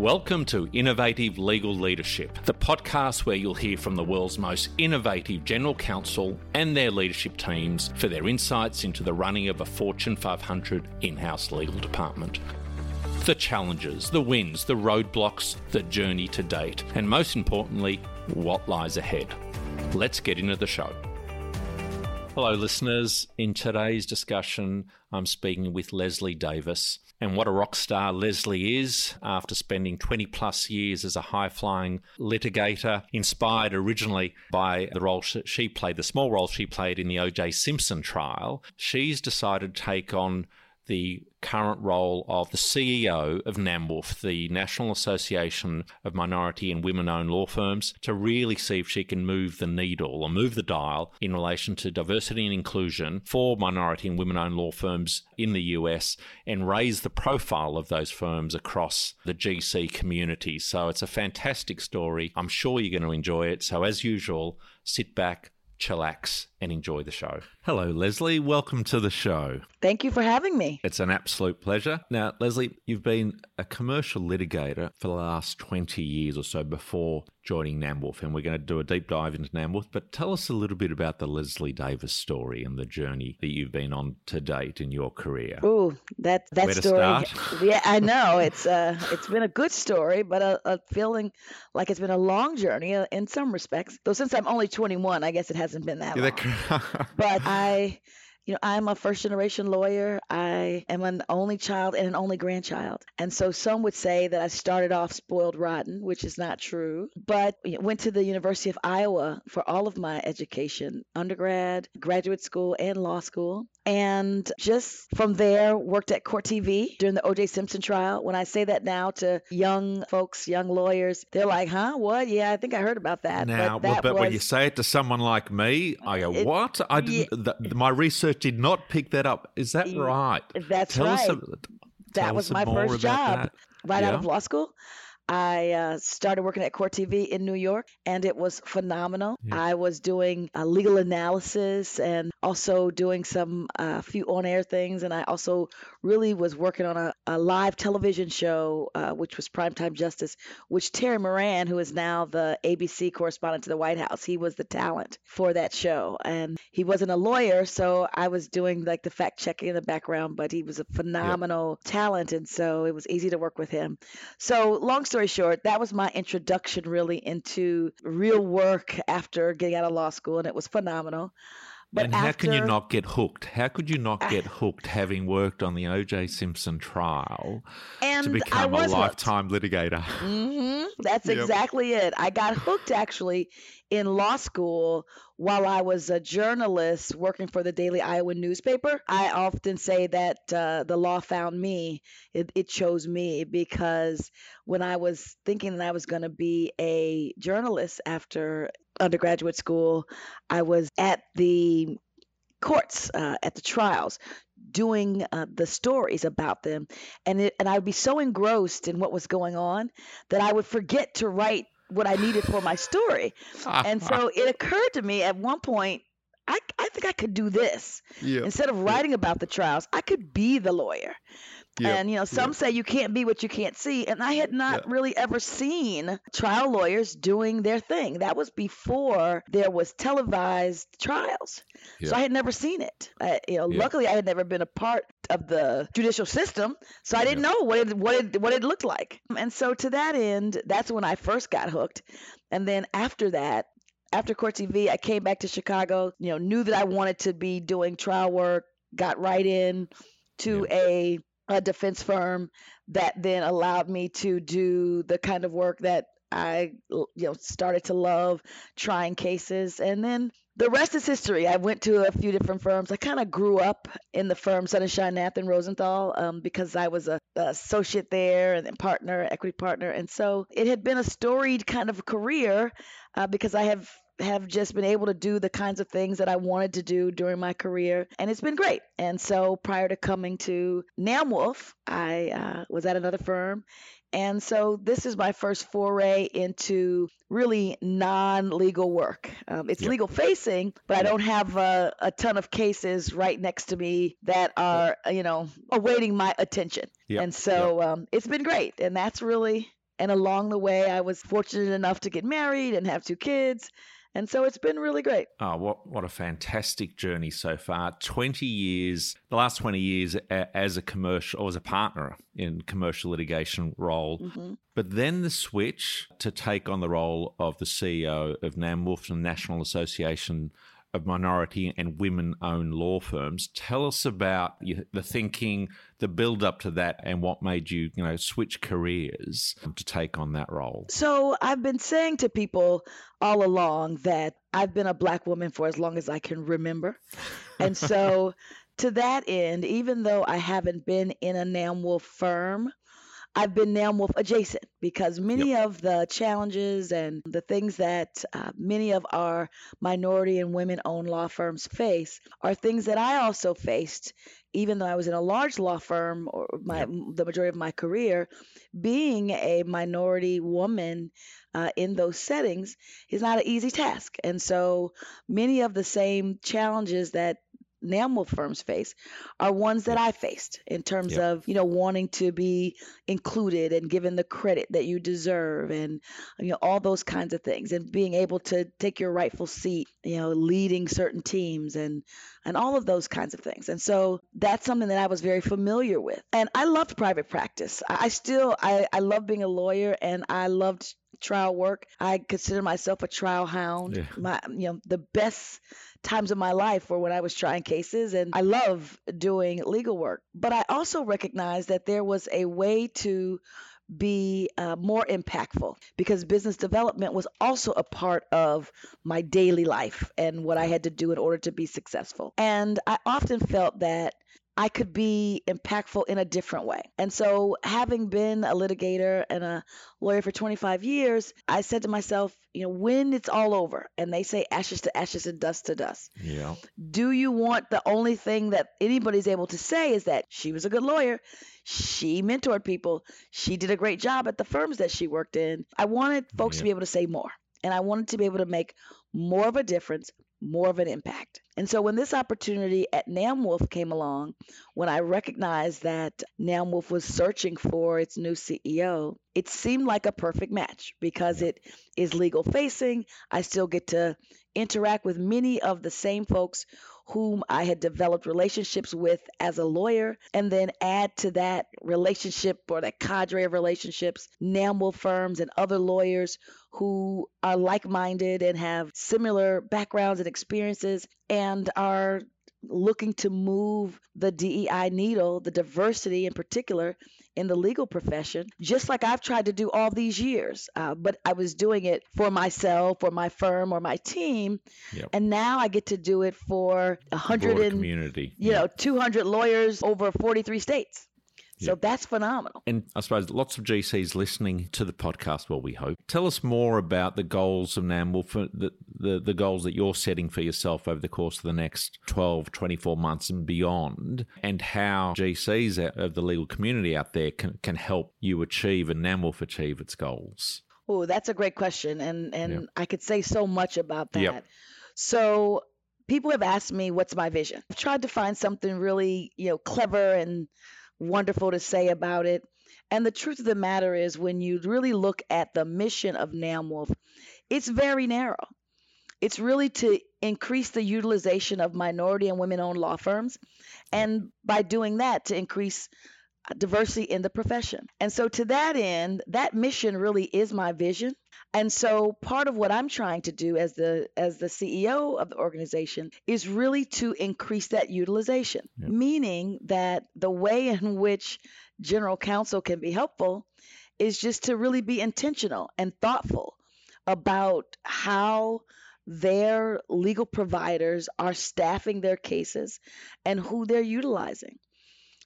Welcome to Innovative Legal Leadership, the podcast where you'll hear from the world's most innovative general counsel and their leadership teams for their insights into the running of a Fortune 500 in house legal department. The challenges, the wins, the roadblocks, the journey to date, and most importantly, what lies ahead. Let's get into the show. Hello, listeners. In today's discussion, I'm speaking with Leslie Davis. And what a rock star Leslie is after spending 20 plus years as a high flying litigator, inspired originally by the role she played, the small role she played in the O.J. Simpson trial. She's decided to take on the current role of the CEO of NAMWOLF, the National Association of Minority and Women Owned Law Firms, to really see if she can move the needle or move the dial in relation to diversity and inclusion for minority and women owned law firms in the US and raise the profile of those firms across the GC community. So it's a fantastic story. I'm sure you're going to enjoy it. So, as usual, sit back, chillax, and enjoy the show. Hello, Leslie. Welcome to the show. Thank you for having me. It's an absolute pleasure. Now, Leslie, you've been a commercial litigator for the last 20 years or so before joining NamWolf, and we're going to do a deep dive into NamWolf. But tell us a little bit about the Leslie Davis story and the journey that you've been on to date in your career. Ooh, that that Where story. Yeah, I know it's uh it's been a good story, but a, a feeling like it's been a long journey in some respects. Though since I'm only 21, I guess it hasn't been that Yeah, long. but I, you know, I'm a first generation lawyer. I am an only child and an only grandchild. And so some would say that I started off spoiled rotten, which is not true. But went to the University of Iowa for all of my education, undergrad, graduate school, and law school. And just from there, worked at Court TV during the O.J. Simpson trial. When I say that now to young folks, young lawyers, they're like, "Huh? What? Yeah, I think I heard about that." Now, but, that but when you say it to someone like me, I go, It- "What? I didn't. th- my research did not pick that up. Is that right? That's tell right. Us a, that was my first job that. right out of law school. I uh, started working at Court TV in New York, and it was phenomenal. Yeah. I was doing uh, legal analysis and also doing some uh, few on-air things, and I also really was working on a, a live television show, uh, which was Primetime Justice, which Terry Moran, who is now the ABC correspondent to the White House, he was the talent for that show, and he wasn't a lawyer, so I was doing like the fact checking in the background, but he was a phenomenal talent, and so it was easy to work with him. So, long story short, that was my introduction really into real work after getting out of law school, and it was phenomenal. But and how can you not get hooked? How could you not get hooked having worked on the O.J. Simpson trial and to become a was hooked. lifetime litigator? hmm That's Yep. exactly it. I got hooked actually in law school while I was a journalist working for the Daily Iowan newspaper. I often say that uh, the law found me, it, it chose me because when I was thinking that I was going to be a journalist after undergraduate school, I was at the courts, uh, at the trials. Doing uh, the stories about them, and it, and I would be so engrossed in what was going on that I would forget to write what I needed for my story. And so it occurred to me at one point, I, I think I could do this. yeah. Instead of writing about the trials, I could be the lawyer. Yep, And, you know, some yep. say you can't be what you can't see. And I had not Yeah. really ever seen trial lawyers doing their thing. That was before there was televised trials. Yeah. So I had never seen it. I, you know, Yeah. luckily I had never been a part of the judicial system, so I didn't Yeah. know what it, what it what it looked like. And so to that end, that's when I first got hooked. And then after that, after Court TV, I came back to Chicago. You know, knew that I wanted to be doing trial work. Got right in to a, a defense firm that then allowed me to do the kind of work that I, you know, started to love, trying cases, and then the rest is history. I went to a few different firms. I kind of grew up in the firm Sonnenschein Nath and Rosenthal um, because I was a, a associate there and then partner, equity partner, and so it had been a storied kind of career uh, because I have have just been able to do the kinds of things that I wanted to do during my career, and it's been great. And so prior to coming to NamWolf, I uh, was at another firm. And so this is my first foray into really non-legal work. Um, it's Yep. legal facing, but I don't have a, a ton of cases right next to me that are, you know, awaiting my attention. Yep, And so um, it's been great, and that's really And along the way, I was fortunate enough to get married and have two kids. And so it's been really great. Oh, what what a fantastic journey so far. 20 years, the last 20 years as a commercial or as a partner in commercial litigation role. Mm-hmm. But then the switch to take on the role of the CEO of NAM Wolfson National Association of minority and women owned law firms. Tell us about the thinking, the build up to that, and what made you, you know, switch careers um, to take on that role. So I've been saying to people all along that I've been a black woman for as long as I can remember. And so to that end, even though I haven't been in a NAM Wolf firm, I've been NAM Wolf adjacent because many yep. of the challenges and the things that uh, many of our minority and women owned law firms face are things that I also faced, even though I was in a large law firm or my, yep. the majority of my career. Being a minority woman uh, in those settings is not an easy task. And so many of the same challenges that NAM firms face are ones that I faced in terms yep. of, you know, wanting to be included and given the credit that you deserve and, you know, all those kinds of things and being able to take your rightful seat, you know, leading certain teams and, and all of those kinds of things. And so that's something that I was very familiar with. And I loved private practice. I still, I, I love being a lawyer and I loved trial work. I consider myself a trial hound. Yeah. My, you know, the best times of my life were when I was trying cases, and I love doing legal work. But I also recognize that there was a way to be uh, more impactful because business development was also a part of my daily life and what I had to do in order to be successful. And I often felt that I could be impactful in a different way. And so, having been a litigator and a lawyer for 25 years, I said to myself, you know, when it's all over and they say ashes to ashes and dust to dust, yeah. do you want the only thing that anybody's able to say is that she was a good lawyer? She mentored people. She did a great job at the firms that she worked in. I wanted folks yeah. to be able to say more. And I wanted to be able to make more of a difference, more of an impact. And so when this opportunity at NamWolf came along, when I recognized that NamWolf was searching for its new CEO, it seemed like a perfect match because it is legal facing. I still get to interact with many of the same folks whom I had developed relationships with as a lawyer, and then add to that relationship or that cadre of relationships, NAMWOLF firms and other lawyers who are like minded and have similar backgrounds and experiences and are looking to move the DEI needle, the diversity in particular, in the legal profession, just like I've tried to do all these years. Uh, but I was doing it for myself, or my firm, or my team, yep. and now I get to do it for a hundred and community, you yep. know, 200 lawyers over 43 states. So that's phenomenal. And I suppose lots of GCs listening to the podcast, well, we hope. Tell us more about the goals of NAMWOLF, for uh, the, the, the goals that you're setting for yourself over the course of the next 12, 24 months and beyond, and how GCs of the legal community out there can, can help you achieve and NAMWOLF achieve its goals. Oh, that's a great question. And, and yep. I could say so much about that. Yep. So people have asked me what's my vision. I've tried to find something really, you know, clever and wonderful to say about it. And the truth of the matter is, when you really look at the mission of NAMWOLF, it's very narrow. It's really to increase the utilization of minority and women owned law firms, and by doing that, to increase uh, diversity in the profession. And so, to that end, that mission really is my vision. And so part of what I'm trying to do as the as the CEO of the organization is really to increase that utilization, yep. meaning that the way in which general counsel can be helpful is just to really be intentional and thoughtful about how their legal providers are staffing their cases and who they're utilizing.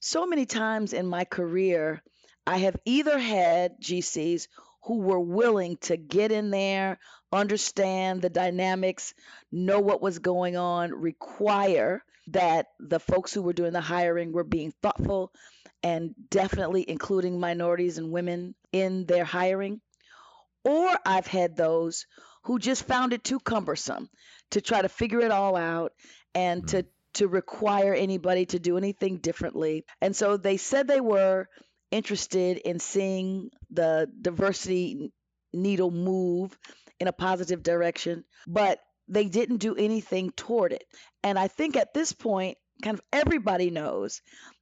So many times in my career, I have either had GCs who were willing to get in there, understand the dynamics, know what was going on, require that the folks who were doing the hiring were being thoughtful and definitely including minorities and women in their hiring. Or I've had those who just found it too cumbersome to try to figure it all out and mm-hmm. to to require anybody to do anything differently. And so they said they were interested in seeing the diversity needle move in a positive direction, but they didn't do anything toward it. And I think at this point, kind of everybody knows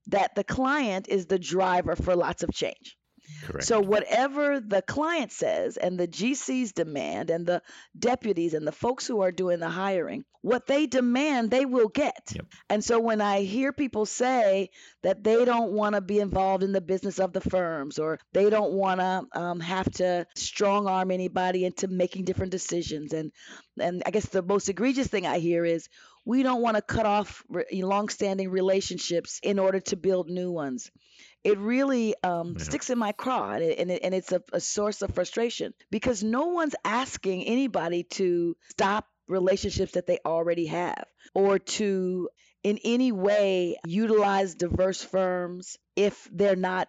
that the client is the driver for lots of change. Correct. So whatever the client says and the GCs demand and the deputies and the folks who are doing the hiring, what they demand they will get. Yep. And so when I hear people say that they don't want to be involved in the business of the firms or they don't want to um, have to strong arm anybody into making different decisions and and I guess the most egregious thing I hear is we don't want to cut off re- long-standing relationships in order to build new ones it really um, Yeah. sticks in my craw and, it, and, it, and it's a, a source of frustration because no one's asking anybody to stop relationships that they already have or to in any way utilize diverse firms if they're not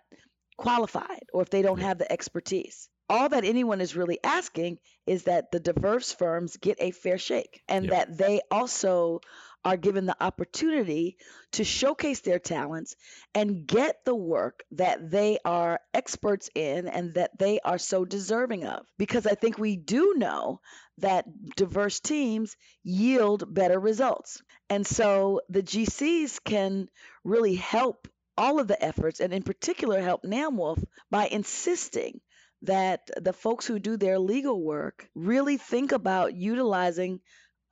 qualified or if they don't have the expertise all that anyone is really asking is that the diverse firms get a fair shake and Yep. that they also are given the opportunity to showcase their talents and get the work that they are experts in and that they are so deserving of. Because I think we do know that diverse teams yield better results. And so the GCs can really help all of the efforts, and in particular, help NamWolf by insisting that the folks who do their legal work really think about utilizing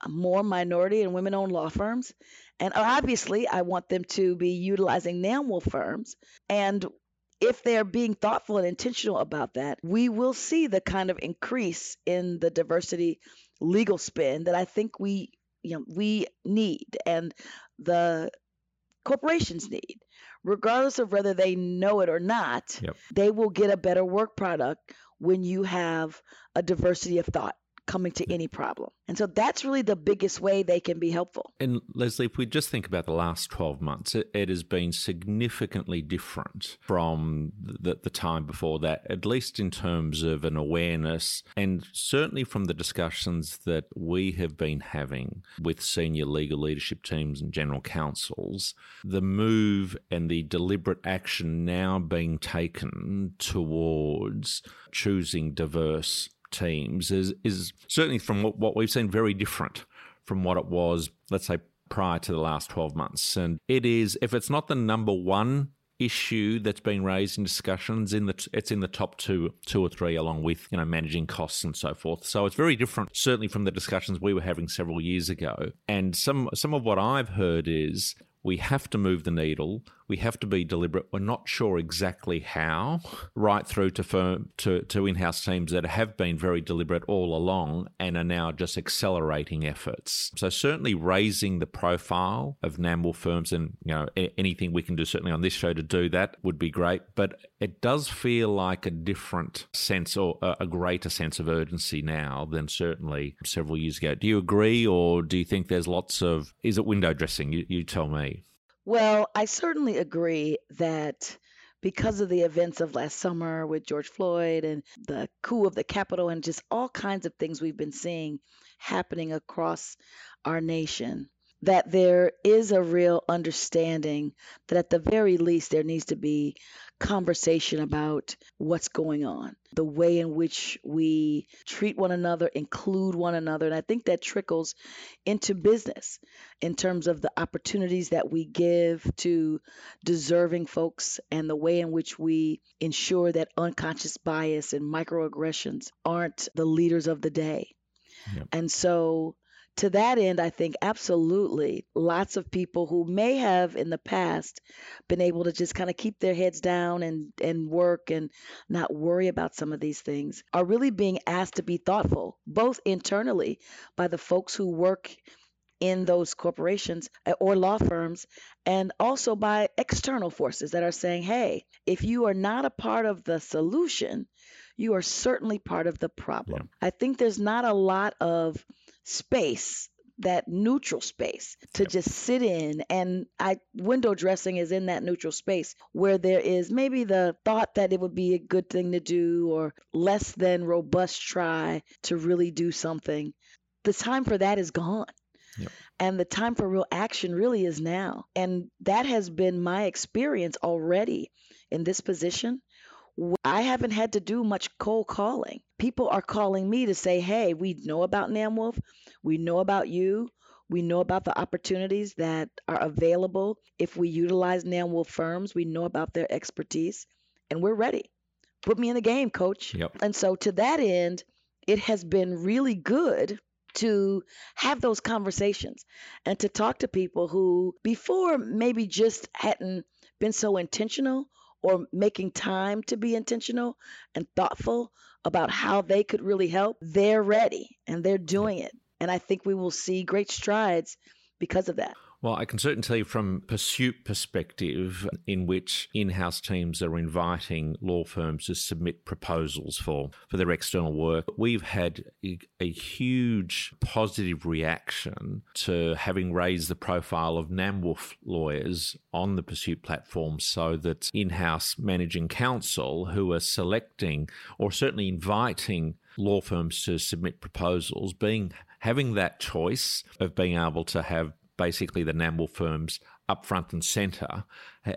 more minority and women owned law firms. And obviously, I want them to be utilizing NamWolf firms. And if they're being thoughtful and intentional about that, we will see the kind of increase in the diversity legal spend that I think we you know we need and the corporations need. Regardless of whether they know it or not, Yep. they will get a better work product when you have a diversity of thought coming to any problem. And so that's really the biggest way they can be helpful. And Leslie, if we just think about the last 12 months, it, it has been significantly different from the, the time before that, at least in terms of an awareness, and certainly from the discussions that we have been having with senior legal leadership teams and general counsels. The move and the deliberate action now being taken towards choosing diverse teams is, is certainly from what, what we've seen very different from what it was, let's say, prior to the last 12 months. And it is, if it's not the number one issue that's been raised in discussions in the it's in the top two two or three along with you know managing costs and so forth so it's very different certainly from the discussions we were having several years ago and some some of what i've heard is we have to move the needle. We have to be deliberate. We're not sure exactly how, right through to firm to, to in-house teams that have been very deliberate all along and are now just accelerating efforts. So certainly raising the profile of NAMWOLF firms and you know anything we can do certainly on this show to do that would be great. But it does feel like a different sense or a a greater sense of urgency now than certainly several years ago. Do you agree, or do you think there's lots of is it window dressing? You, you tell me. Well, I certainly agree that because of the events of last summer with George Floyd and the coup of the Capitol and just all kinds of things we've been seeing happening across our nation, that there is a real understanding that at the very least there needs to be conversation about what's going on, the way in which we treat one another, include one another. And I think that trickles into business in terms of the opportunities that we give to deserving folks and the way in which we ensure that unconscious bias and microaggressions aren't the leaders of the day. Yep. And so to that end, I think absolutely lots of people who may have in the past been able to just kind of keep their heads down and, and work and not worry about some of these things are really being asked to be thoughtful, both internally by the folks who work in those corporations uh, or law firms, and also by external forces that are saying, hey, if you are not a part of the solution, you are certainly part of the problem. I think there's not a lot of space that neutral space to just sit in and I window dressing is in that neutral space where there is maybe the thought that it would be a good thing to do or less than robust try to really do something. The time for that is gone. Yep. And the time for real action really is now. And that has been my experience already in this position, I haven't had to do much cold calling. People are calling me to say, hey, we know about NamWolf, we know about you, we know about the opportunities that are available if we utilize NamWolf firms, we know about their expertise, and we're ready. Put me in the game, coach. Yep. And so, to that end, it has been really good to have those conversations and to talk to people who before maybe just hadn't been so intentional or making time to be intentional and thoughtful about how they could really help, they're ready and they're doing it. And I think we will see great strides because of that. Well, I can certainly tell you from PERSUIT perspective, in which in-house teams are inviting law firms to submit proposals for for their external work. We've had a, huge positive reaction to having raised the profile of NamWolf lawyers on the PERSUIT platform, so that in-house managing counsel who are selecting or certainly inviting law firms to submit proposals, being having that choice of being able to have basically the NamWolf firms up front and centre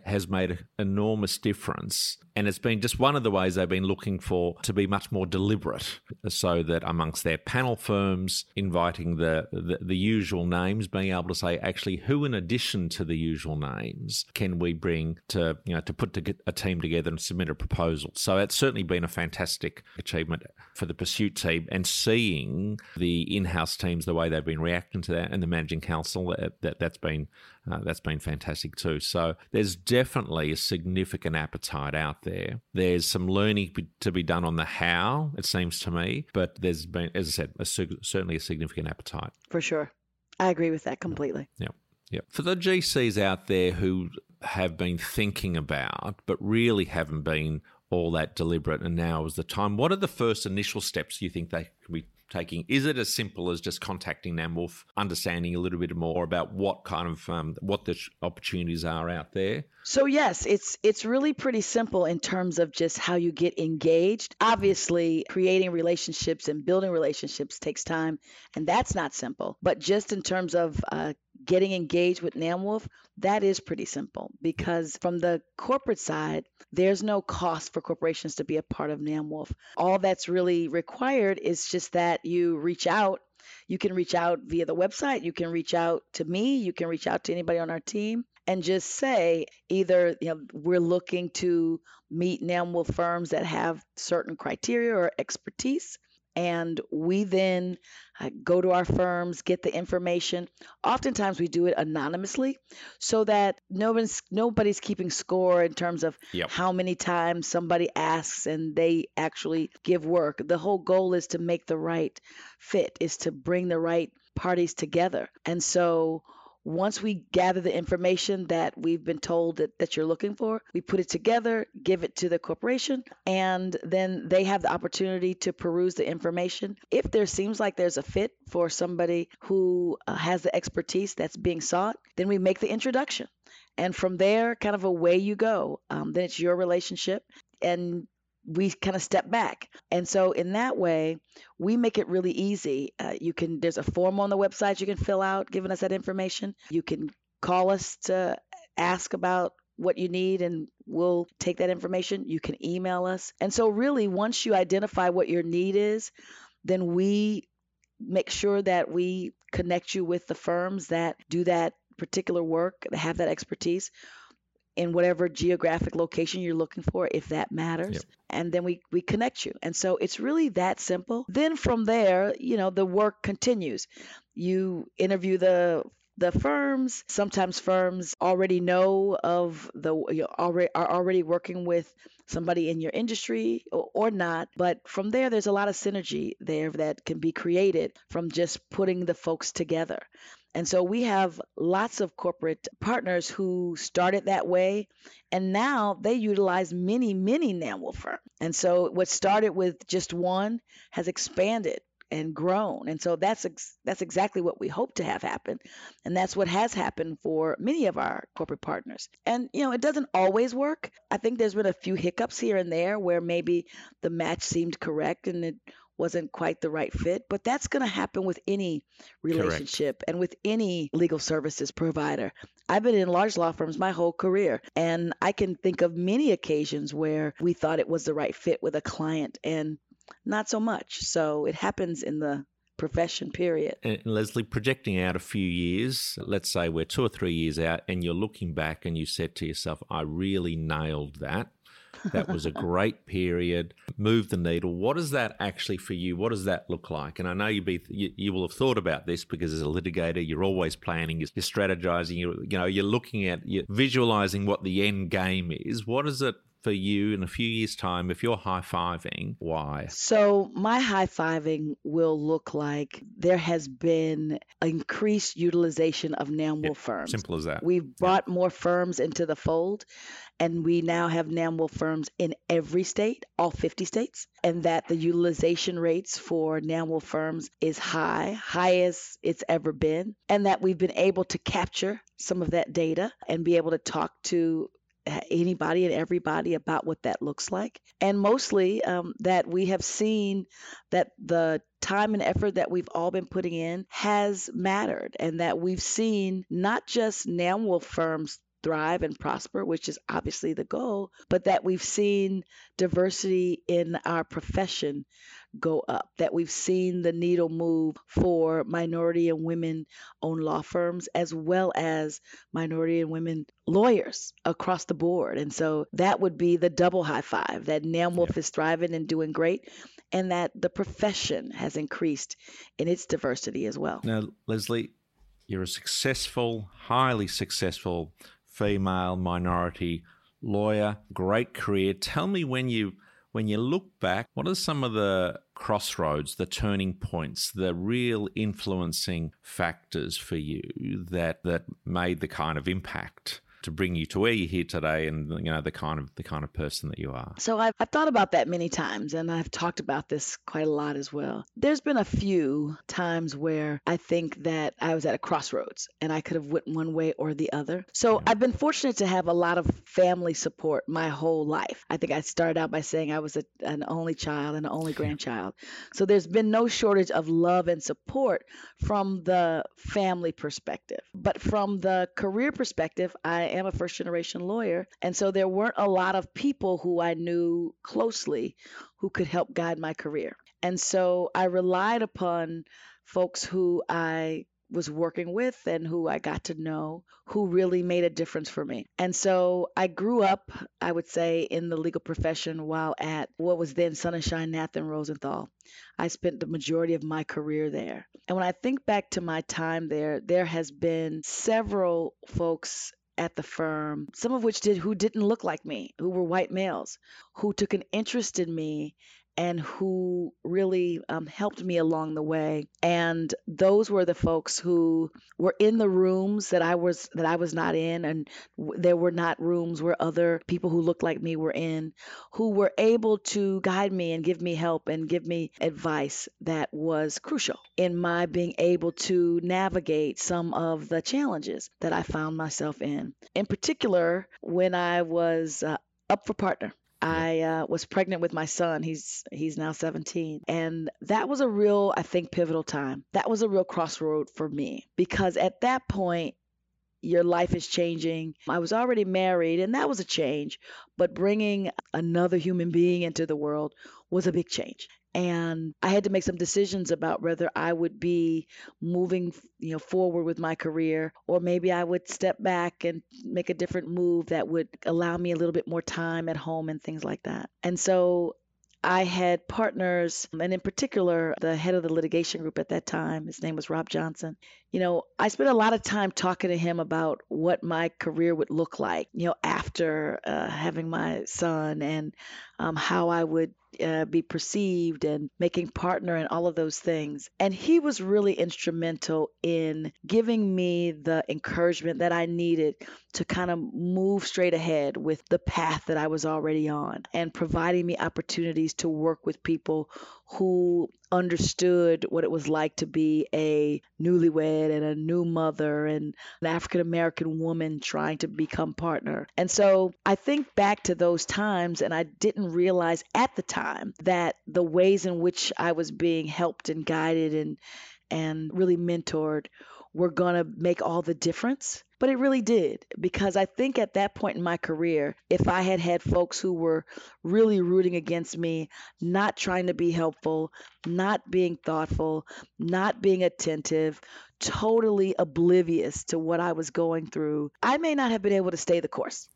has made an enormous difference. And it's been just one of the ways they've been looking for to be much more deliberate, so that amongst their panel firms, inviting the, the, the usual names, being able to say, actually, who in addition to the usual names can we bring to you know to put a team together and submit a proposal? So it's certainly been a fantastic achievement for the PERSUIT team, and seeing the in-house teams the way they've been reacting to that, and the managing counsel that, that that's been uh, that's been fantastic too. So there's definitely a significant appetite out there. There's some learning to be done on the how, it seems to me, but there's been, as I said, a, certainly a significant appetite. For sure. I agree with that completely. Yeah. Yeah. For the GCs out there who have been thinking about, but really haven't been all that deliberate, and now is the time, what are the first initial steps you think they can be taking? Is it as simple as just contacting NamWolf, understanding a little bit more about what kind of um, what the opportunities are out there? So yes, it's it's really pretty simple in terms of just how you get engaged. Obviously, creating relationships and building relationships takes time, and that's not simple. But just in terms of uh, getting engaged with NamWolf, that is pretty simple because from the corporate side, there's no cost for corporations to be a part of NamWolf. All that's really required is just that you reach out. You can reach out via the website, you can reach out to me, you can reach out to anybody on our team and just say either you know we're looking to meet NamWolf firms that have certain criteria or expertise and we then uh, go to our firms, get the information. Oftentimes we do it anonymously so that nobody's nobody's keeping score in terms of yep. how many times somebody asks and they actually give work. The whole goal is to make the right fit, is to bring the right parties together. And so once we gather the information that we've been told that, that you're looking for, we put it together, give it to the corporation, and then they have the opportunity to peruse the information. If there seems like there's a fit for somebody who uh, has the expertise that's being sought, then we make the introduction. And from there, kind of away you go. Um, then it's your relationship. And we kind of step back. And so in that way, we make it really easy. Uh, you can there's a form on the website you can fill out giving us that information. You can call us to ask about what you need and we'll take that information. You can email us. And so really once you identify what your need is, then we make sure that we connect you with the firms that do that particular work, that have that expertise in whatever geographic location you're looking for, if that matters. Yep. And then we, we connect you. And so it's really that simple. Then from there, you know, the work continues. You interview the the firms sometimes firms already know of the you know, already are already working with somebody in your industry or, or, not but from there there's a lot of synergy there that can be created from just putting the folks together and so we have lots of corporate partners who started that way, and now they utilize many, many NamWolf firms. And so what started with just one has expanded and grown. And so that's ex- that's exactly what we hope to have happen, and that's what has happened for many of our corporate partners. And you know, it doesn't always work. I think there's been a few hiccups here and there where maybe the match seemed correct and it wasn't quite the right fit. But that's going to happen with any relationship Correct. and with any legal services provider. I've been in large law firms my whole career, and I can think of many occasions where we thought it was the right fit with a client and not so much. So it happens in the profession, period. And Leslie, projecting out a few years, let's say we're two or three years out, and you're looking back and you said to yourself, I really nailed that. That was a great period. Move the needle. What is that actually for you? What does that look like? And I know you be you, you will have thought about this because as a litigator, you're always planning, you're, strategizing. You you know you're looking at you're visualizing what the end game is. What is it for you in a few years' time if you're high fiving? Why? So, my high fiving will look like there has been increased utilization of NAMWOLF yep, firms. Simple as that. We've brought yep. more firms into the fold, and we now have NAMWOLF firms in every state, all 50 states, and that the utilization rates for NAMWOLF firms is high, highest it's ever been, and that we've been able to capture some of that data and be able to talk to anybody and everybody about what that looks like. And mostly um, that we have seen that the time and effort that we've all been putting in has mattered, and that we've seen not just NAMWOLF firms thrive and prosper, which is obviously the goal, but that we've seen diversity in our profession go up, that we've seen the needle move for minority and women owned law firms as well as minority and women lawyers across the board. And so that would be the double high five that NAMWOLF yeah. is thriving and doing great and that the profession has increased in its diversity as well. Now, Leslie, you're a successful, highly successful female minority lawyer, great career. Tell me when you when you look back, what are some of the crossroads, the turning points, the real influencing factors for you that that made the kind of impact to bring you to where you're here today and you know the kind of the kind of person that you are. So I've, I've thought about that many times and i've talked about this quite a lot as well. There's been a few times where i think that i was at a crossroads and i could have went one way or the other. So i've been fortunate to have a lot of family support my whole life. I think i started out by saying i was a, an only child and an only grandchild. So there's been no shortage of love and support from the family perspective. But from the career perspective i am a first generation lawyer. And so there weren't a lot of people who I knew closely who could help guide my career. And so I relied upon folks who I was working with and who I got to know who really made a difference for me. And so I grew up, I would say, in the legal profession while at what was then Sonnenschein Nath and Rosenthal. I spent the majority of my career there. And when I think back to my time there, there has been several folks at the firm, some of which did who didn't look like me, who were white males, who took an interest in me and who really um, helped me along the way. And those were the folks who were in the rooms that I was that I was not in, and w- there were not rooms where other people who looked like me were in, who were able to guide me and give me help and give me advice that was crucial in my being able to navigate some of the challenges that I found myself in. In particular, when I was uh, up for partner I uh, was pregnant with my son. He's he's now 17, and that was a real, I think, pivotal time. That was a real crossroad for me because at that point, your life is changing. I was already married, and that was a change, but bringing another human being into the world was a big change and I had to make some decisions about whether I would be moving, you know, forward with my career or maybe I would step back and make a different move that would allow me a little bit more time at home and things like that. And so I had partners, and in particular, the head of the litigation group at that time, his name was Rob Johnson. You know, I spent a lot of time talking to him about what my career would look like, you know, after uh, having my son and um, how I would uh, be perceived and making partner and all of those things. And he was really instrumental in giving me the encouragement that I needed to kind of move straight ahead with the path that I was already on and providing me opportunities to work with people who understood what it was like to be a newlywed and a new mother and an African American woman trying to become partner. And so I think back to those times and I didn't realize at the time that the ways in which I was being helped and guided and and really mentored were going to make all the difference. But it really did because I think at that point in my career, if I had had folks who were really rooting against me, not trying to be helpful, not being thoughtful, not being attentive, totally oblivious to what I was going through, I may not have been able to stay the course.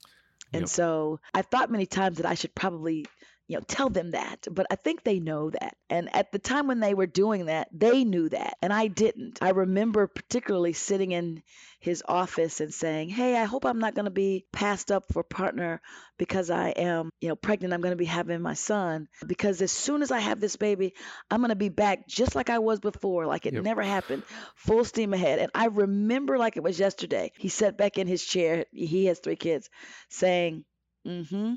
And yep. so I thought many times that I should probably you know, tell them that. But I think they know that. And at the time when they were doing that, they knew that. And I didn't. I remember particularly sitting in his office and saying, Hey, I hope I'm not going to be passed up for partner because I am, you know, pregnant. I'm going to be having my son. Because as soon as I have this baby, I'm going to be back just like I was before, like it yep. never happened, full steam ahead. And I remember like it was yesterday. He sat back in his chair. He has three kids saying, Mm hmm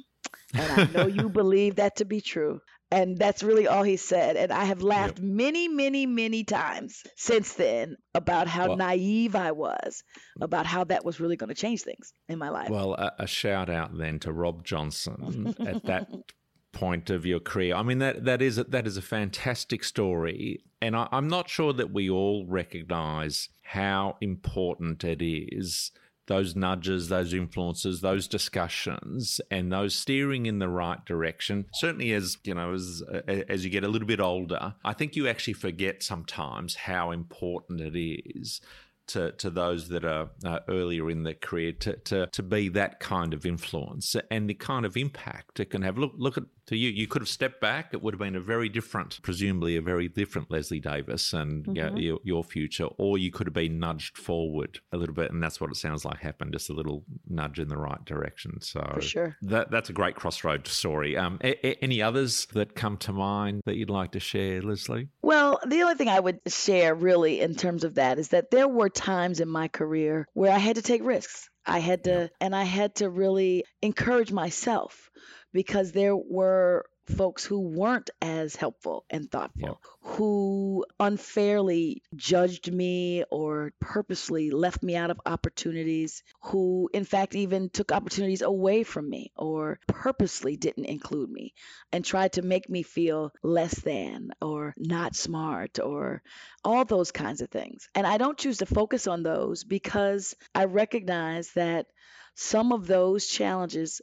and I know you believe that to be true. And that's really all he said. And I have laughed yep. many, many, many times since then about how well, naive I was, about how that was really going to change things in my life. Well, a, a shout out then to Rob Johnson at that point of your career. I mean that that is a, that is a fantastic story, and I, I'm not sure that we all recognise how important it is those nudges, those influences, those discussions, and those steering in the right direction. Certainly, as you know, as as you get a little bit older, I think you actually forget sometimes how important it is to, to those that are uh, earlier in their career to, to, to be that kind of influence and the kind of impact it can have. Look, look at to you. You could have stepped back. It would have been a very different, presumably a very different Leslie Davis and mm-hmm. your, your future, or you could have been nudged forward a little bit, and that's what it sounds like happened. Just a little nudge in the right direction. So for sure, that that's a great crossroad story. Um, a, a, any others that come to mind that you'd like to share, Leslie? Well, the only thing I would share really in terms of that is that there were times in my career where I had to take risks. I had to, and I had to really encourage myself because there were folks who weren't as helpful and thoughtful, who unfairly judged me or purposely left me out of opportunities, who in fact even took opportunities away from me or purposely didn't include me and tried to make me feel less than or not smart or all those kinds of things. And I don't choose to focus on those because I recognize that some of those challenges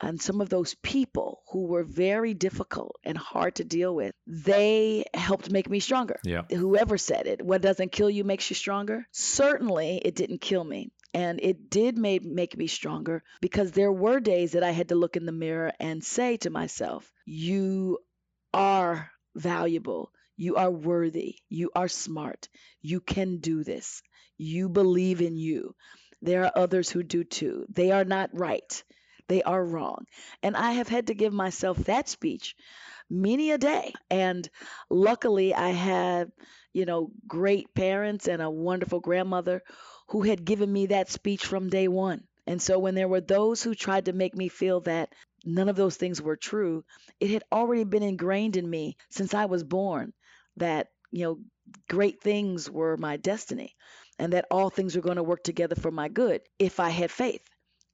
and some of those people who were very difficult and hard to deal with, they helped make me stronger. Yeah. Whoever said it, what doesn't kill you makes you stronger. Certainly, it didn't kill me. And it did make, make me stronger because there were days that I had to look in the mirror and say to myself, You are valuable. You are worthy. You are smart. You can do this. You believe in you. There are others who do too. They are not right. They are wrong. And I have had to give myself that speech many a day. And luckily, I had, you know, great parents and a wonderful grandmother who had given me that speech from day one. And so when there were those who tried to make me feel that none of those things were true, it had already been ingrained in me since I was born that, you know, great things were my destiny and that all things were going to work together for my good if I had faith.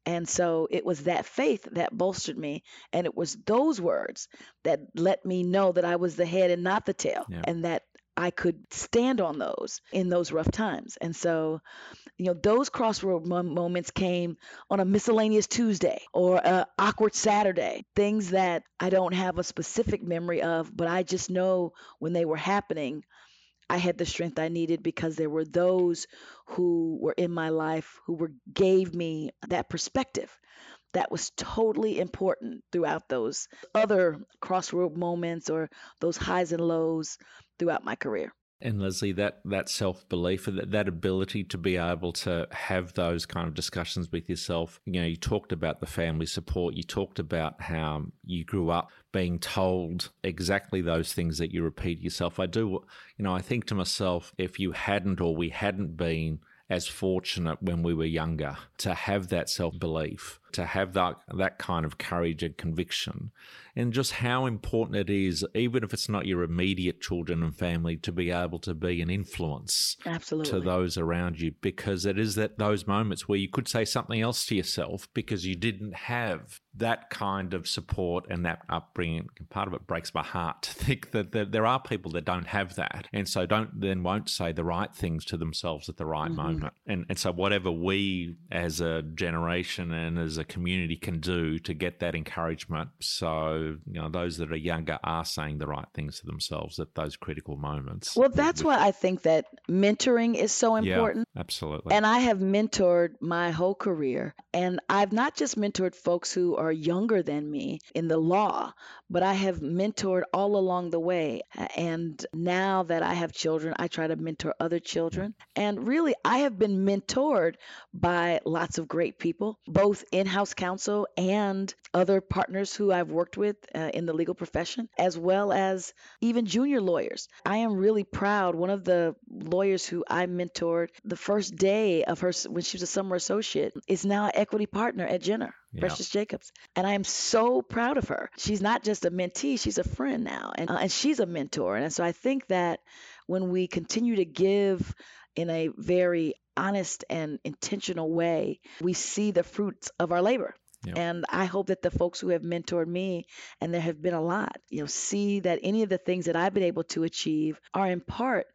And so it was that faith that bolstered me. And it was those words that let me know that I was the head and not the tail, yeah. and that I could stand on those in those rough times. And so, you know, those crossroad moments came on a miscellaneous Tuesday or a awkward Saturday, things that I don't have a specific memory of, but I just know when they were happening, I had the strength I needed because there were those who were in my life who were gave me that perspective that was totally important throughout those other crossroad moments or those highs and lows throughout my career. And Leslie, that that self belief, that that ability to be able to have those kind of discussions with yourself. You know, you talked about the family support. You talked about how you grew up being told exactly those things that you repeat yourself. I do, you know, I think to myself, if you hadn't or we hadn't been as fortunate when we were younger to have that self belief to have that that kind of courage and conviction and just how important it is, even if it's not your immediate children and family, to be able to be an influence Absolutely. to those around you because it is that those moments where you could say something else to yourself because you didn't have that kind of support and that upbringing. Part of it breaks my heart to think that there are people that don't have that, and so don't then won't say the right things to themselves at the right mm-hmm. moment. And and so whatever we as a generation and as a community can do to get that encouragement, so you know those that are younger are saying the right things to themselves at those critical moments. Well, that's why I think that mentoring is so important. Yeah, absolutely. And I have mentored my whole career, and I've not just mentored folks who are younger than me in the law, but I have mentored all along the way. And now that I have children, I try to mentor other children. And really, I have been mentored by lots of great people, both in house counsel and other partners who I've worked with uh, in the legal profession, as well as even junior lawyers. I am really proud. One of the lawyers who I mentored the first day of her, when she was a summer associate, is now an equity partner at Jenner. Yeah. Precious Jacobs. And I am so proud of her. She's not just a mentee, she's a friend now, and, uh, and she's a mentor. And so I think that when we continue to give in a very honest and intentional way, we see the fruits of our labor. Yep. And I hope that the folks who have mentored me, and there have been a lot, you know, see that any of the things that I've been able to achieve are in part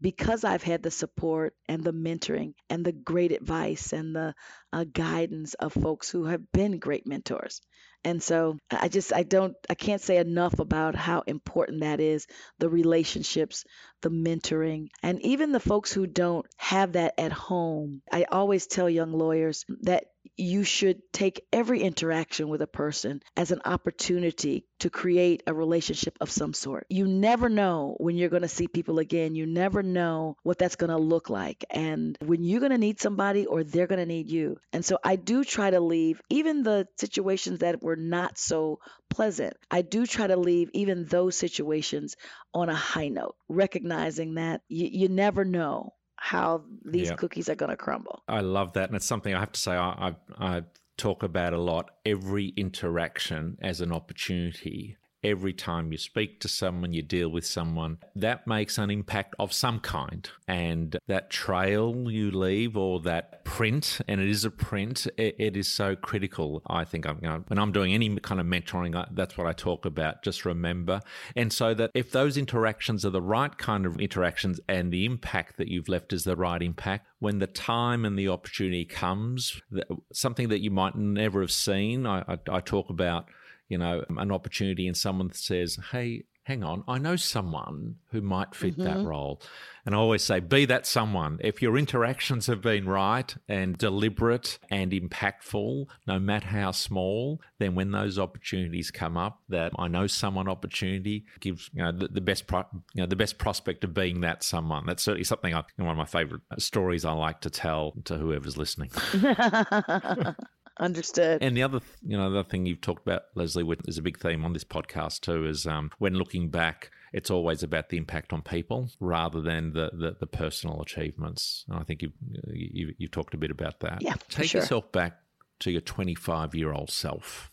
because I've had the support and the mentoring and the great advice and the uh, guidance of folks who have been great mentors. And so I just, I don't, I can't say enough about how important that is the relationships, the mentoring, and even the folks who don't have that at home. I always tell young lawyers that you should take every interaction with a person as an opportunity to create a relationship of some sort. You never know when you're going to see people again. You never know what that's going to look like and when you're going to need somebody or they're going to need you. And so I do try to leave even the situations that were not so pleasant. I do try to leave even those situations on a high note, recognizing that you, you never know how these yep. cookies are going to crumble. I love that. And it's something I have to say I, I, I talk about a lot. Every interaction as an opportunity every time you speak to someone, you deal with someone, that makes an impact of some kind. And that trail you leave or that print, and it is a print, it, it is so critical. I think I'm, when I'm doing any kind of mentoring, that's what I talk about. Just remember. And so that if those interactions are the right kind of interactions and the impact that you've left is the right impact, when the time and the opportunity comes, something that you might never have seen, I, I, I talk about you know, an opportunity and someone says, hey, hang on, I know someone who might fit mm-hmm. that role. And I always say, be that someone. If your interactions have been right and deliberate and impactful, no matter how small, then when those opportunities come up, that I know someone opportunity gives you know, the, the best pro, you know the best prospect of being that someone. That's certainly something I, one of my favorite stories I like to tell to whoever's listening. Understood. And the other, you know, the other thing you've talked about, Leslie, which is a big theme on this podcast too, is um, when looking back, it's always about the impact on people rather than the, the, the personal achievements. And I think you've, you, you've talked a bit about that. Yeah, Take sure. yourself back to your 25 year old self.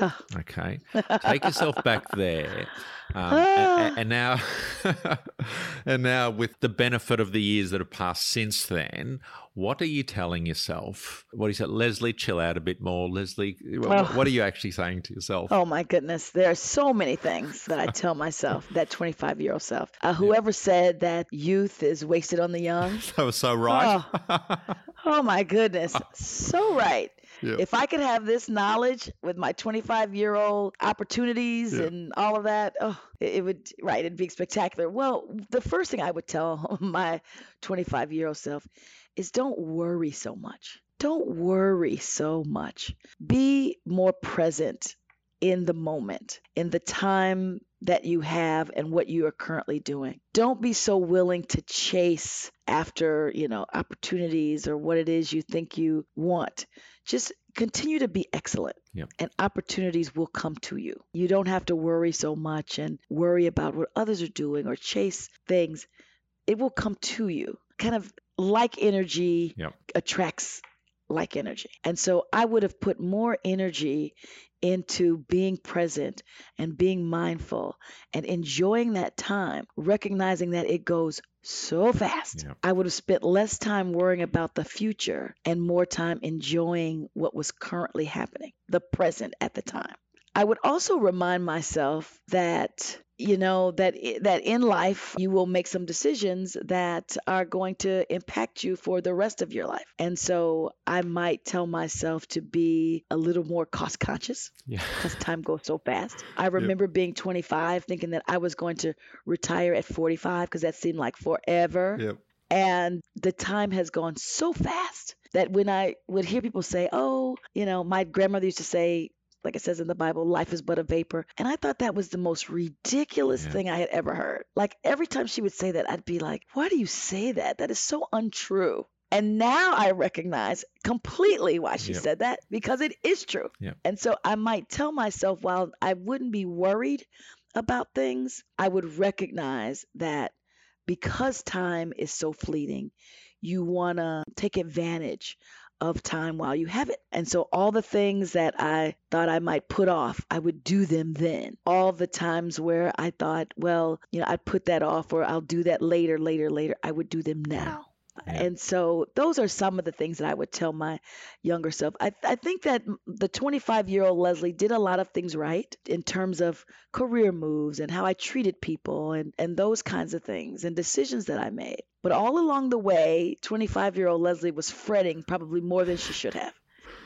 Oh. Okay. Take yourself back there. Um, and, and, now, and now, with the benefit of the years that have passed since then, what are you telling yourself? What is it, Leslie? Chill out a bit more, Leslie. Oh. What are you actually saying to yourself? Oh my goodness, there are so many things that I tell myself. that twenty-five-year-old self. Uh, whoever yeah. said that youth is wasted on the young. that was so right. Oh, oh my goodness, so right. If I could have this knowledge with my 25 year old opportunities and all of that, oh, it, it, would, right, it'd be spectacular. Well, the first thing I would tell my 25 year old self is don't worry so much. Don't worry so much. Be more present in the moment, in the time that you have and what you are currently doing. Don't be so willing to chase after, you know, opportunities or what it is you think you want. Just continue to be excellent yep. and opportunities will come to you. You don't have to worry so much and worry about what others are doing or chase things. It will come to you. Kind of like energy yep. attracts like energy. And so I would have put more energy into being present and being mindful and enjoying that time, recognizing that it goes so fast. Yeah. I would have spent less time worrying about the future and more time enjoying what was currently happening, the present at the time. I would also remind myself that you know that that in life you will make some decisions that are going to impact you for the rest of your life. And so I might tell myself to be a little more cost conscious Yeah. because time goes so fast. I remember being 25 thinking that I was going to retire at 45 because that seemed like forever. Yep. And the time has gone so fast that when I would hear people say, oh, you know, my grandmother used to say, like it says in the Bible, life is but a vapor. And I thought that was the most ridiculous Yeah. thing I had ever heard. Like every time she would say that, I'd be like, why do you say that? That is so untrue. And now I recognize completely why she Yep. said that because it is true. Yep. And so I might tell myself while I wouldn't be worried about things, I would recognize that because time is so fleeting, you want to take advantage of time while you have it. And so all the things that I thought I might put off, I would do them then. All the times where I thought, well, you know, I'd put that off or I'll do that later, later, later, I would do them now. Yeah. And so those are some of the things that I would tell my younger self. I, I think that the 25 year old Leslie did a lot of things right in terms of career moves and how I treated people and, and those kinds of things and decisions that I made. But all along the way, 25 year old Leslie was fretting probably more than she should have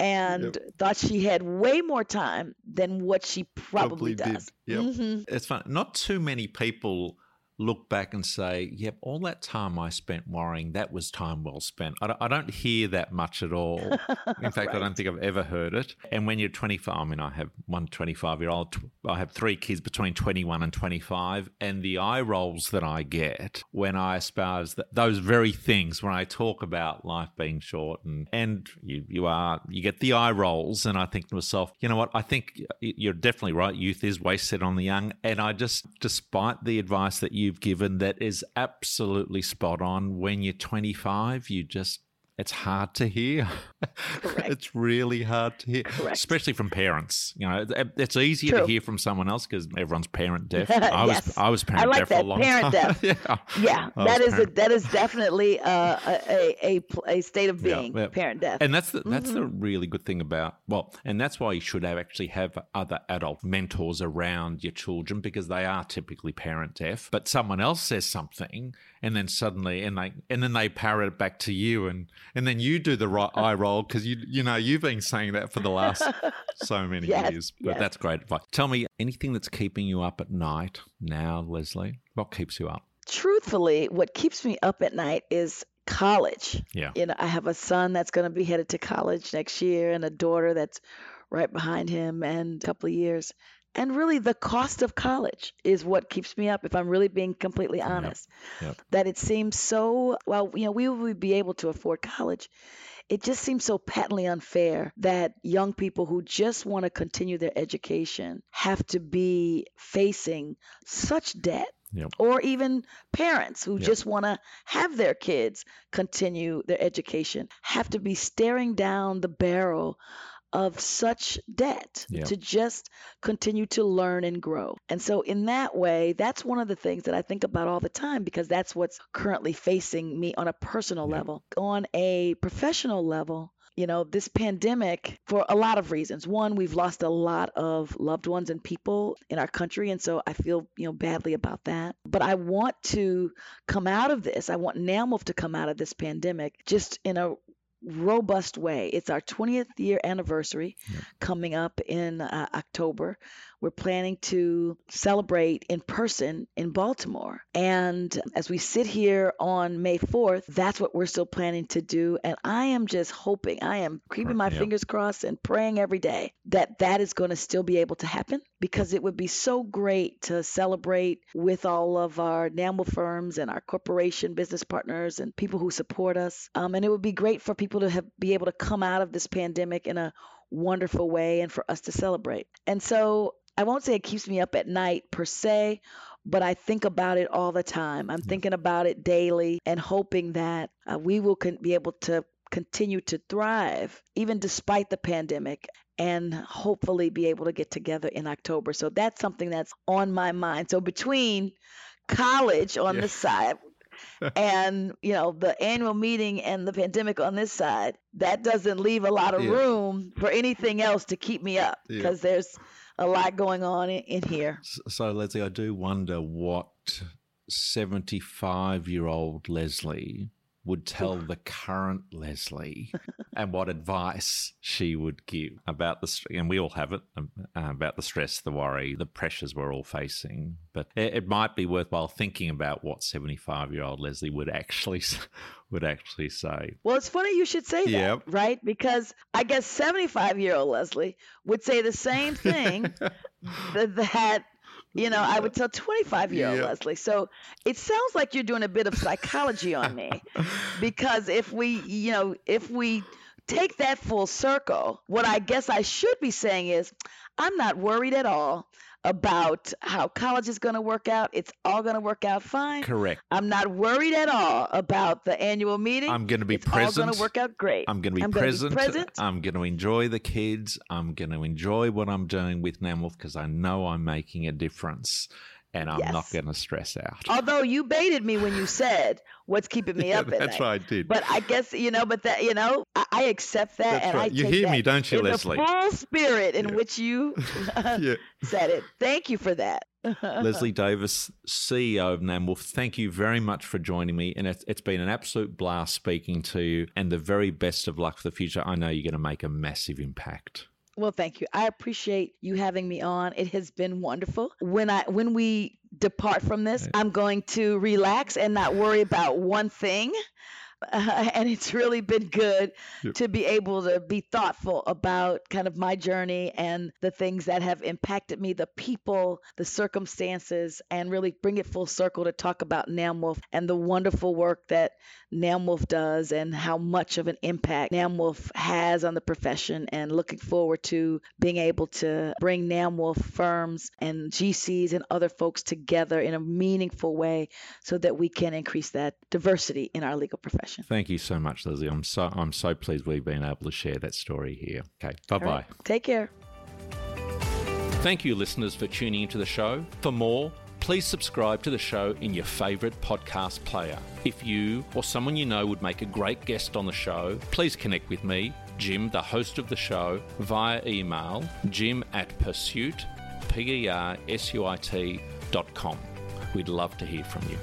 and thought she had way more time than what she probably, Probably did. does. Yep. Mhm. It's fun. Not too many people look back and say, yep, all that time I spent worrying, that was time well spent. I don't, I don't hear that much at all. In fact, I don't think I've ever heard it. And when you're 25, I mean, I have one 25 year old, I have three kids between 21 and 25, and the eye rolls that I get when I espouse that, those very things, when I talk about life being short, and, and you, you are, you get the eye rolls, and I think to myself, you know what, I think you're definitely right. Youth is wasted on the young. And I just, despite the advice that you've given that is absolutely spot on, when you're 25, you just, it's hard to hear. It's really hard to hear, Correct. especially from parents. You know, it- it's easier to hear from someone else because everyone's parent deaf. I was, Yes. I was parent like deaf for a that, long parent time. deaf. yeah, Yeah, I that was is a, that is definitely uh, a, a, a, a state of being, yeah. parent deaf. And that's the, that's the Mm-hmm. really good thing about well, and that's why you should have actually have other adult mentors around your children because they are typically parent deaf. But someone else says something, and then suddenly, and they and then they parrot it back to you, and and then you do the right eye roll because you you know you've been saying that for the last so many Yes, years. But yes. that's great advice. Tell me anything that's keeping you up at night now, Leslie. What keeps you up? Truthfully, what keeps me up at night is college. Yeah. You know, I have a son that's going to be headed to college next year and a daughter that's right behind him and a couple of years. And really, the cost of college is what keeps me up, if I'm really being completely honest. Yep. That it seems so, well, you know, we would be able to afford college. It just seems so patently unfair that young people who just want to continue their education have to be facing such debt Yep. or even parents who Yep. just want to have their kids continue their education have to be staring down the barrel of such debt Yep. to just continue to learn and grow. And so, in that way, that's one of the things that I think about all the time because that's what's currently facing me on a personal Yep. level. On a professional level, you know, this pandemic, for a lot of reasons. One, we've lost a lot of loved ones and people in our country. And so I feel, you know, badly about that. But I want to come out of this. I want NAMWOLF to come out of this pandemic just in a robust way. It's our 20th year anniversary coming up in uh, October. We're planning to celebrate in person in Baltimore. And as we sit here on May 4th, that's what we're still planning to do. And I am just hoping, I am keeping my Yep. fingers crossed and praying every day that that is going to still be able to happen because it would be so great to celebrate with all of our NAMWOLF firms and our corporation business partners and people who support us. Um, and it would be great for people to have be able to come out of this pandemic in a wonderful way and for us to celebrate. And so I won't say it keeps me up at night per se, but I think about it all the time. I'm thinking about it daily and hoping that uh, we will con- be able to continue to thrive, even despite the pandemic, and hopefully be able to get together in October. So that's something that's on my mind. So between college on yeah. this side, and you know the annual meeting and the pandemic on this side that doesn't leave a lot of yeah. room for anything else to keep me up because yeah. there's a lot going on in, in here. So leslie i do wonder what 75 year old leslie would tell the current Leslie and what advice she would give about the and we all have it um, uh, about the stress, the worry, the pressures we're all facing. But it, might be worthwhile thinking about what seventy-five-year-old Leslie would actually would actually say. Well, it's funny you should say that, right? Because I guess seventy-five-year-old Leslie would say the same thing that you know, I would tell 25 year old Leslie. So it sounds like you're doing a bit of psychology on me because if we, you know, if we take that full circle, what I guess I should be saying is, I'm not worried at all about how college is going to work out. It's all going to work out fine. Correct. I'm not worried at all about the annual meeting. I'm going to be it's present. It's all going to work out great. I'm going to be, I'm present. Be present. I'm going to enjoy the kids. I'm going to enjoy what I'm doing with NAMWOLF because I know I'm making a difference and I'm yes. not going to stress out. Although you baited me when you said what's keeping me yeah, up at That's night. right, I did. But I guess you know, but that you know, I, I accept that, that's and right. I you hear me, don't you, in Leslie? The full spirit in yeah. which you yeah. said it. Thank you for that. Leslie Davis, CEO of NAMWOLF, thank you very much for joining me. And it's, it's been an absolute blast speaking to you, and the very best of luck for the future. I know you're going to make a massive impact. Well, thank you. I appreciate you having me on. It has been wonderful. When I when we depart from this, I'm going to relax and not worry about one thing. Uh, and it's really been good yep. to be able to be thoughtful about kind of my journey and the things that have impacted me, the people, the circumstances, and really bring it full circle to talk about NAMWOLF and the wonderful work that NAMWOLF does and how much of an impact NAMWOLF has on the profession. And looking forward to being able to bring NAMWOLF firms and GCs and other folks together in a meaningful way so that we can increase that diversity in our legal profession. Thank you so much, Leslie. I'm so I'm so pleased we've been able to share that story here. Okay, bye bye. Right. Take care. Thank you, listeners, for tuning into the show. For more, please subscribe to the show in your favourite podcast player. If you or someone you know would make a great guest on the show, please connect with me, Jim, the host of the show, via email, jim at persuit, P-E-R-S-U-I-T dot com. We'd love to hear from you.